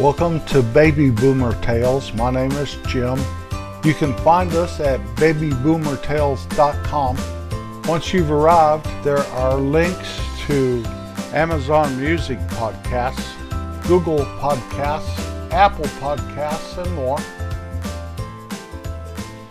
Welcome to Baby Boomer Tales. My name is Jim. You can find us at babyboomertales.com. Once you've arrived, there are links to Amazon Music podcasts, Google Podcasts, Apple Podcasts, and more.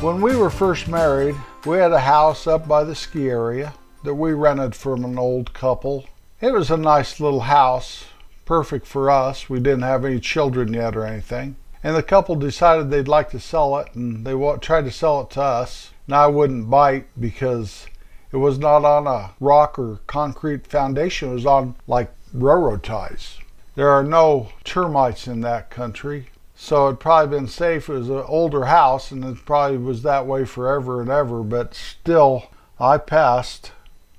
When we were first married, we had a house up by the ski area that we rented from an old couple. It was a nice little house perfect for us. We didn't have any children yet or anything. And the couple decided they'd like to sell it, and they tried to sell it to us. And I wouldn't bite because it was not on a rock or concrete foundation. It was on like railroad ties. There are no termites in that country, so it'd probably been safe. It was an older house, and it probably was that way forever and ever. But still, I passed.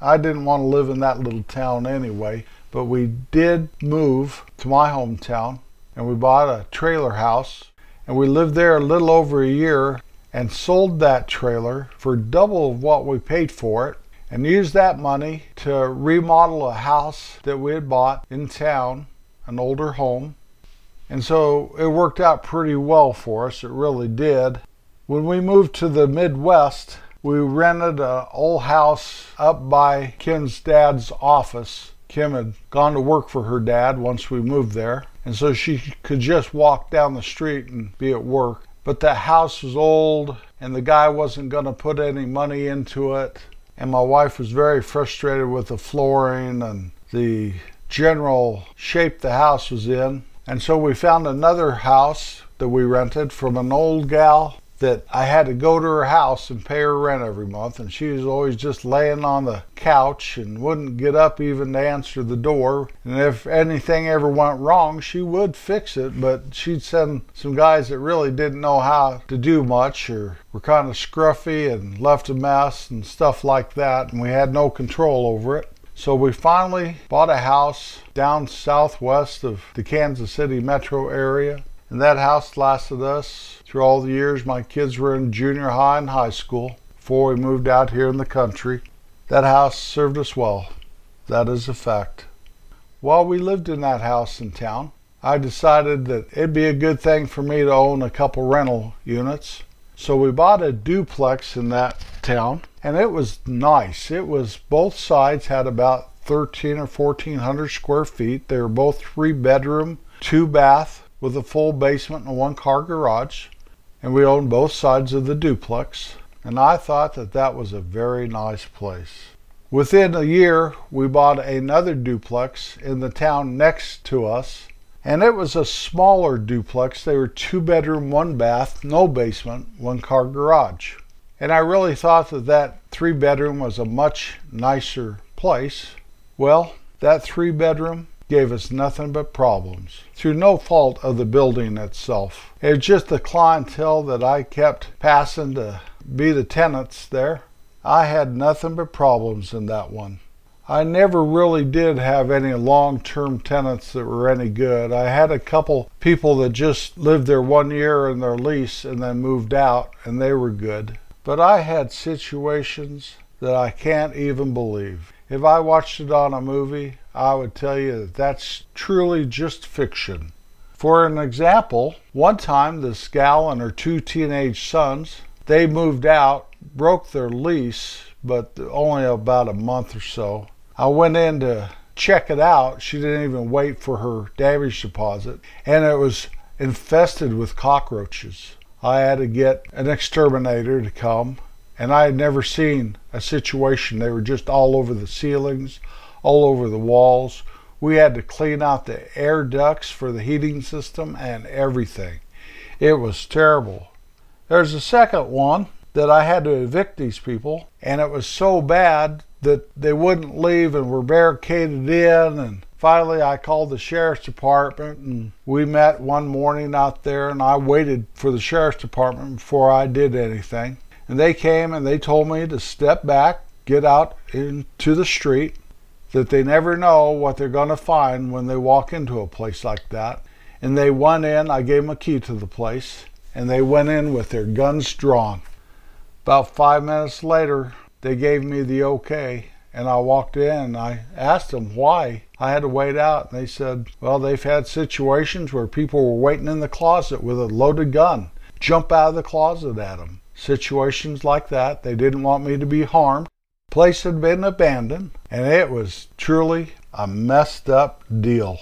I didn't want to live in that little town anyway. But we did move to my hometown and we bought a trailer house and we lived there a little over a year and sold that trailer for double of what we paid for it and used that money to remodel a house that we had bought in town, an older home. And so it worked out pretty well for us, it really did. When we moved to the Midwest, we rented an old house up by Ken's dad's office Kim had gone to work for her dad once we moved there, and so she could just walk down the street and be at work. But the house was old, and the guy wasn't going to put any money into it. And my wife was very frustrated with the flooring and the general shape the house was in. And so we found another house that we rented from an old gal that I had to go to her house and pay her rent every month, and she was always just laying on the couch and wouldn't get up even to answer the door. And if anything ever went wrong, she would fix it, but she'd send some guys that really didn't know how to do much or were kind of scruffy and left a mess and stuff like that, and we had no control over it. So we finally bought a house down southwest of the Kansas City metro area. And that house lasted us through all the years my kids were in junior high and high school before we moved out here in the country. That house served us well. That is a fact. While we lived in that house in town, I decided that it'd be a good thing for me to own a couple rental units. So we bought a duplex in that town, and it was nice. It was both sides had about 13 or 1400 square feet. They were both three bedroom, two bath with a full basement and one car garage and we owned both sides of the duplex, and I thought that that was a very nice place. Within a year, we bought another duplex in the town next to us, and it was a smaller duplex. They were two bedroom, one bath, no basement, one car garage. And I really thought that that three bedroom was a much nicer place. Well, that three bedroom gave us nothing but problems through no fault of the building itself. It's just the clientele that I kept passing to be the tenants there. I had nothing but problems in that one. I never really did have any long term tenants that were any good. I had a couple people that just lived there one year in their lease and then moved out, and they were good. But I had situations that I can't even believe. If I watched it on a movie, I would tell you that that's truly just fiction. For an example, one time this gal and her two teenage sons, they moved out, broke their lease, but only about a month or so. I went in to check it out. She didn't even wait for her damage deposit, and it was infested with cockroaches. I had to get an exterminator to come, and I had never seen a situation. They were just all over the ceilings, all over the walls. We had to clean out the air ducts for the heating system and everything. It was terrible. There's a second one that I had to evict these people, and it was so bad that they wouldn't leave and were barricaded in. And finally, I called the sheriff's department, and we met one morning out there, and I waited for the sheriff's department before I did anything. And they came and they told me to step back, get out into the street, that they never know what they're going to find when they walk into a place like that. And they went in, I gave them a key to the place, and they went in with their guns drawn. About five minutes later, they gave me the okay, And I walked in I asked them why I had to wait out. And they said, well, they've had situations where people were waiting in the closet with a loaded gun, jump out of the closet at them. Situations like that. They didn't want me to be harmed. Place had been abandoned, and it was truly a messed up deal.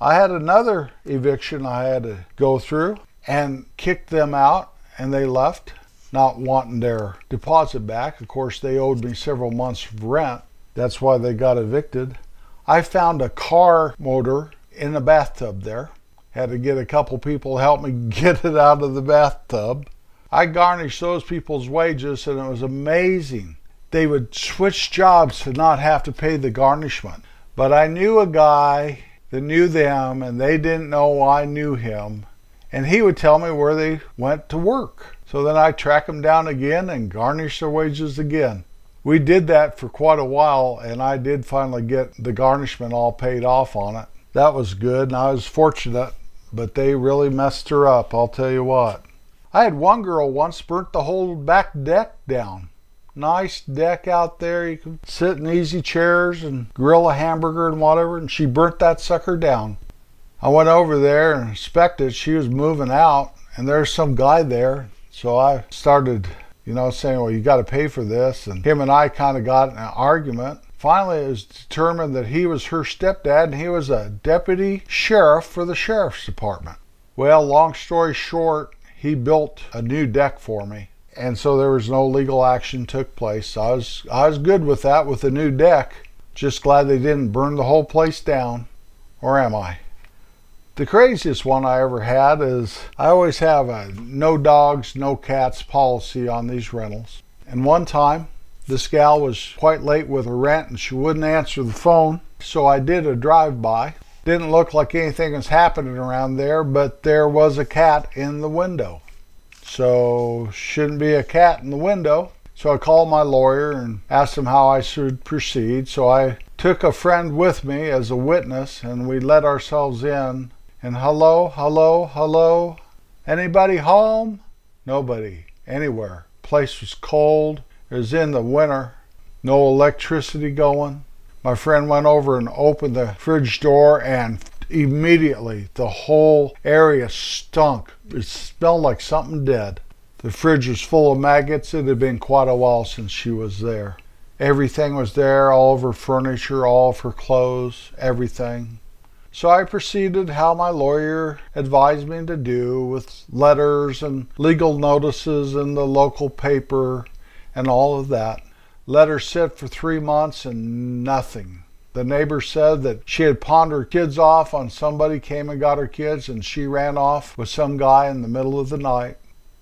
I had another eviction I had to go through and kicked them out, and they left not wanting their deposit back. Of course, they owed me several months of rent. That's why they got evicted. I found a car motor in the bathtub there. Had to get a couple people to help me get it out of the bathtub. I garnished those people's wages, and it was amazing. They would switch jobs to not have to pay the garnishment. But I knew a guy that knew them, and they didn't know I knew him. And he would tell me where they went to work. So then I track them down again and garnish their wages again. We did that for quite a while, and I did finally get the garnishment all paid off on it. That was good, and I was fortunate, but they really messed her up, I'll tell you what. I had one girl once burnt the whole back deck down. Nice deck out there. You could sit in easy chairs and grill a hamburger and whatever, and she burnt that sucker down. I went over there and inspected. She was moving out, and there's some guy there so I started, you know, saying, well, you got to pay for this. And him and I kind of got an argument. Finally, it was determined that he was her stepdad and he was a deputy sheriff for the sheriff's department. Well, long story short, he built a new deck for me. And so there was no legal action took place. I was I was good with that with the new deck. Just glad they didn't burn the whole place down. Or am I? The craziest one I ever had is I always have a no dogs, no cats policy on these rentals. And one time, this gal was quite late with her rent and she wouldn't answer the phone, so I did a drive by. Didn't look like anything was happening around there, but there was a cat in the window. So, shouldn't be a cat in the window. So I called my lawyer and asked him how I should proceed. So I took a friend with me as a witness and we let ourselves in and hello, hello, hello. Anybody home? Nobody. Anywhere. Place was cold. It was in the winter. No electricity going. My friend went over and opened the fridge door and immediately the whole area stunk. It smelled like something dead. The fridge was full of maggots. It had been quite a while since she was there. Everything was there, all of her furniture, all of her clothes, everything. So I proceeded how my lawyer advised me to do with letters and legal notices in the local paper and all of that. Let her sit for three months and nothing. The neighbor said that she had pawned her kids off on somebody came and got her kids and she ran off with some guy in the middle of the night.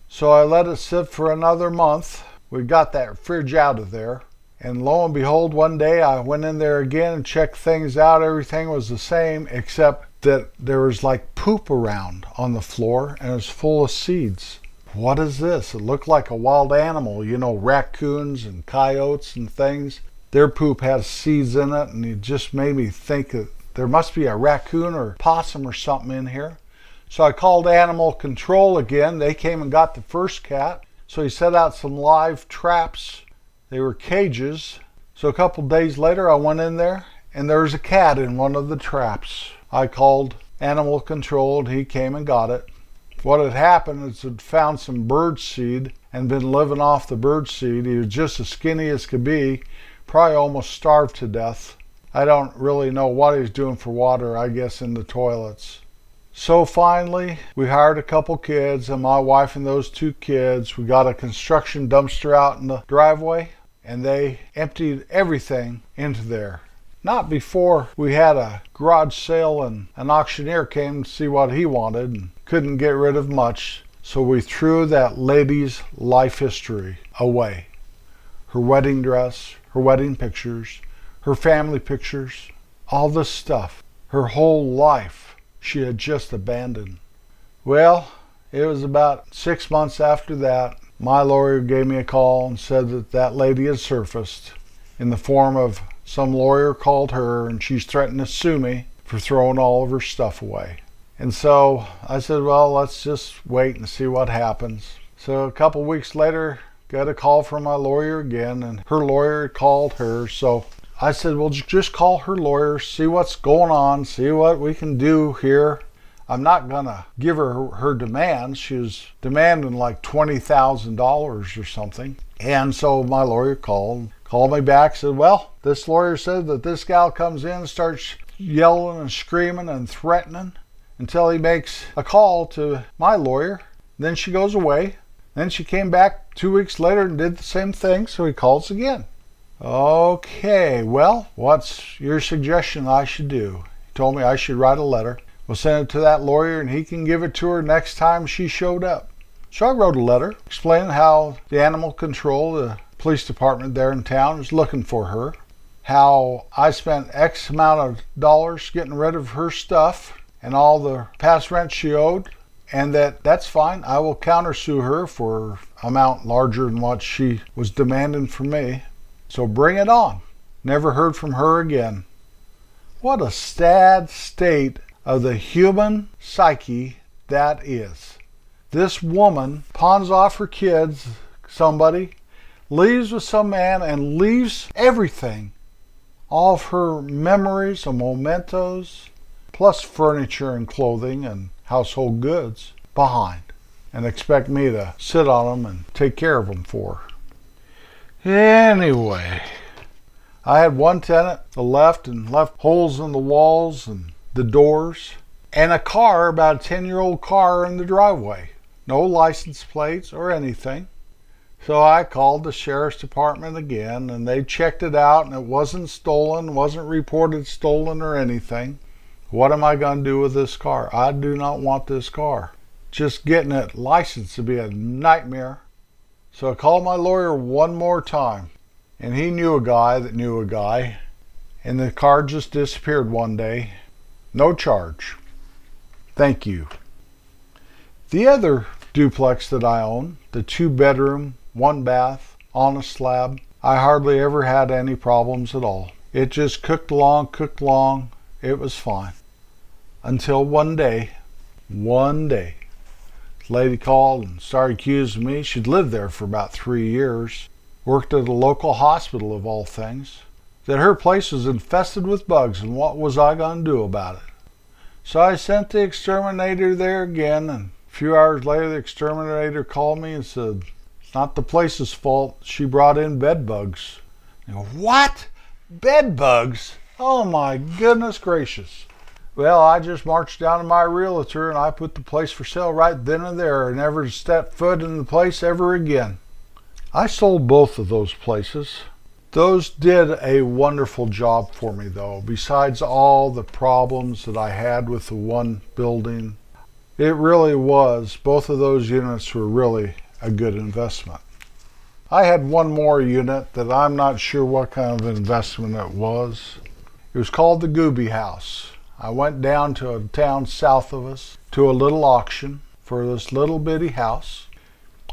So I let it sit for another month. We got that fridge out of there. And lo and behold, one day I went in there again and checked things out. Everything was the same except that there was like poop around on the floor and it was full of seeds. What is this? It looked like a wild animal, you know, raccoons and coyotes and things. Their poop has seeds in it, and it just made me think that there must be a raccoon or possum or something in here. So I called animal control again. They came and got the first cat. So he set out some live traps they were cages. So a couple days later, I went in there and there was a cat in one of the traps. I called animal control and he came and got it. What had happened is it found some bird seed and been living off the bird seed. He was just as skinny as could be, probably almost starved to death. I don't really know what he's doing for water, I guess in the toilets. So finally, we hired a couple kids, and my wife and those two kids, we got a construction dumpster out in the driveway and they emptied everything into there. Not before we had a garage sale and an auctioneer came to see what he wanted and couldn't get rid of much, so we threw that lady's life history away. Her wedding dress, her wedding pictures, her family pictures, all this stuff. Her whole life she had just abandoned. Well, it was about six months after that my lawyer gave me a call and said that that lady had surfaced in the form of some lawyer called her and she's threatened to sue me for throwing all of her stuff away. And so I said, well, let's just wait and see what happens. So a couple weeks later, got a call from my lawyer again, and her lawyer called her. So I said, well, just call her lawyer, see what's going on, see what we can do here. I'm not going to give her her demands. She was demanding like $20,000 or something. And so my lawyer called, called me back, said, well, this lawyer said that this gal comes in, starts yelling and screaming and threatening until he makes a call to my lawyer. Then she goes away. Then she came back two weeks later and did the same thing, so he calls again. Okay, well, what's your suggestion I should do? He told me I should write a letter. We'll send it to that lawyer and he can give it to her next time she showed up. So I wrote a letter explaining how the animal control, the police department there in town, is looking for her. How I spent X amount of dollars getting rid of her stuff and all the past rent she owed, and that that's fine. I will countersue her for amount larger than what she was demanding from me. So bring it on. Never heard from her again. What a sad state of the human psyche that is. This woman pawns off her kids, somebody, leaves with some man, and leaves everything all of her memories and mementos, plus furniture and clothing and household goods behind, and expect me to sit on them and take care of them for. Anyway, I had one tenant that left and left holes in the walls and the doors, and a car, about a 10 year old car, in the driveway. No license plates or anything. So I called the sheriff's department again, and they checked it out, and it wasn't stolen, wasn't reported stolen or anything. What am I going to do with this car? I do not want this car. Just getting it licensed would be a nightmare. So I called my lawyer one more time, and he knew a guy that knew a guy, and the car just disappeared one day. No charge. Thank you. The other duplex that I own, the two bedroom, one bath, on a slab, I hardly ever had any problems at all. It just cooked along, cooked along. It was fine. Until one day, one day, the lady called and started accusing me. She'd lived there for about three years, worked at a local hospital of all things that her place was infested with bugs, and what was I going to do about it? So I sent the exterminator there again, and a few hours later, the exterminator called me and said, It's not the place's fault. She brought in bed bugs. Go, What? Bed bugs? Oh my goodness gracious. Well, I just marched down to my realtor and I put the place for sale right then and there and never stepped foot in the place ever again. I sold both of those places. Those did a wonderful job for me, though. Besides all the problems that I had with the one building, it really was. Both of those units were really a good investment. I had one more unit that I'm not sure what kind of investment it was. It was called the Gooby House. I went down to a town south of us to a little auction for this little bitty house.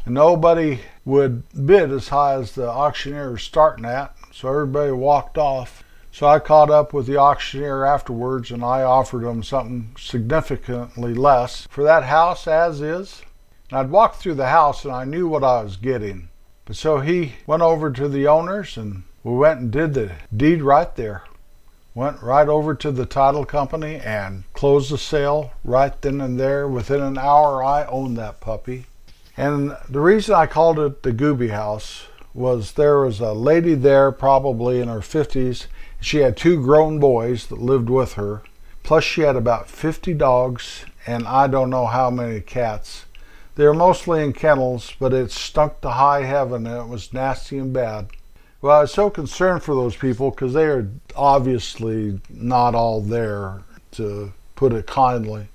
And nobody would bid as high as the auctioneer was starting at, so everybody walked off. So I caught up with the auctioneer afterwards and I offered him something significantly less for that house as is. And I'd walked through the house and I knew what I was getting. But so he went over to the owners and we went and did the deed right there. Went right over to the title company and closed the sale right then and there. Within an hour, I owned that puppy. And the reason I called it the Gooby House was there was a lady there, probably in her 50s. She had two grown boys that lived with her. Plus, she had about 50 dogs and I don't know how many cats. They were mostly in kennels, but it stunk to high heaven and it was nasty and bad. Well, I was so concerned for those people because they are obviously not all there, to put it kindly.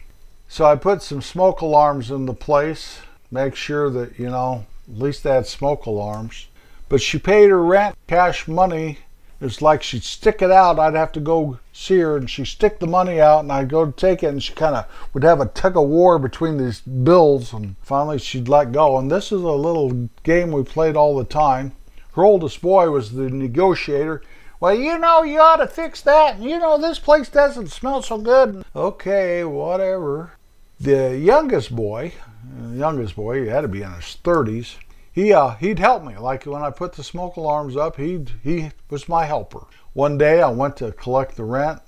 So I put some smoke alarms in the place make sure that, you know, at least they had smoke alarms. But she paid her rent, cash money. It's like she'd stick it out. I'd have to go see her, and she'd stick the money out, and I'd go take it, and she kind of would have a tug of war between these bills, and finally she'd let go. And this is a little game we played all the time. Her oldest boy was the negotiator. Well, you know, you ought to fix that, you know, this place doesn't smell so good. Okay, whatever. The youngest boy, the youngest boy, he had to be in his 30s, he uh, he'd help me. Like when I put the smoke alarms up, he he was my helper. One day I went to collect the rent.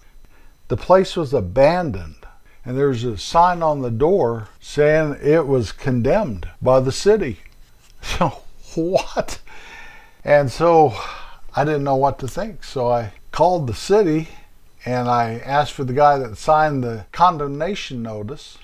The place was abandoned, and there's a sign on the door saying it was condemned by the city. So what? And so I didn't know what to think. So I called the city and I asked for the guy that signed the condemnation notice.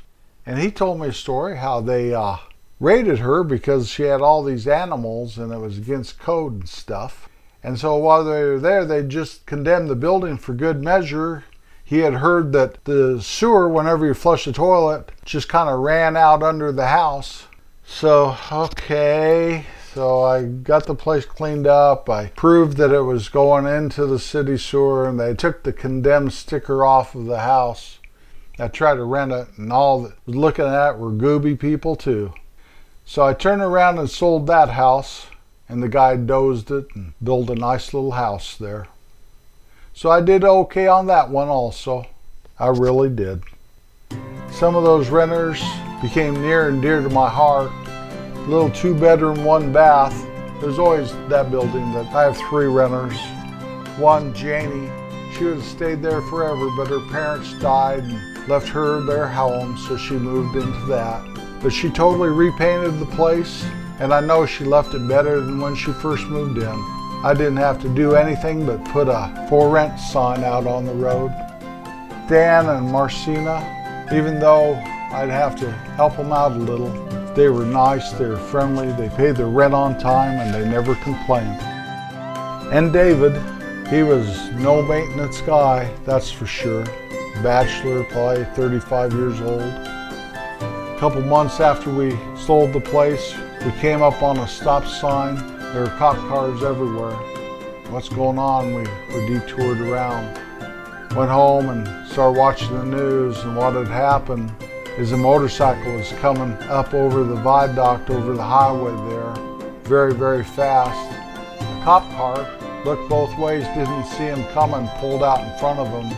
And he told me a story how they uh, raided her because she had all these animals and it was against code and stuff. And so while they were there, they just condemned the building for good measure. He had heard that the sewer, whenever you flush the toilet, just kind of ran out under the house. So, okay. So I got the place cleaned up. I proved that it was going into the city sewer and they took the condemned sticker off of the house. I tried to rent it and all that was looking at it were gooby people too. So I turned around and sold that house, and the guy dozed it and built a nice little house there. So I did okay on that one also. I really did. Some of those renters became near and dear to my heart. Little two bedroom, one bath. There's always that building that I have three renters. One, Janie, she would have stayed there forever, but her parents died and left her their home, so she moved into that. But she totally repainted the place, and I know she left it better than when she first moved in. I didn't have to do anything but put a for rent sign out on the road. Dan and Marcina, even though I'd have to help them out a little, they were nice, they were friendly, they paid their rent on time, and they never complained. And David, he was no maintenance guy, that's for sure. Bachelor, probably 35 years old A couple months after we sold the place, we came up on a stop sign. There were cop cars everywhere. What's going on? We, we detoured around. Went home and started watching the news, and what had happened is a motorcycle was coming up over the viaduct over the highway there, very, very fast. A cop car looked both ways, didn't see him coming, pulled out in front of him.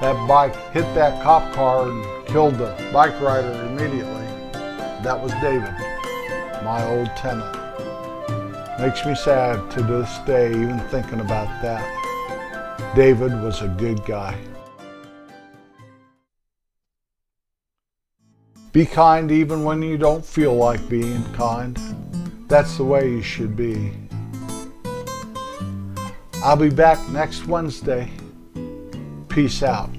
That bike hit that cop car and killed the bike rider immediately. That was David, my old tenant. Makes me sad to this day, even thinking about that. David was a good guy. Be kind even when you don't feel like being kind. That's the way you should be. I'll be back next Wednesday. Peace out.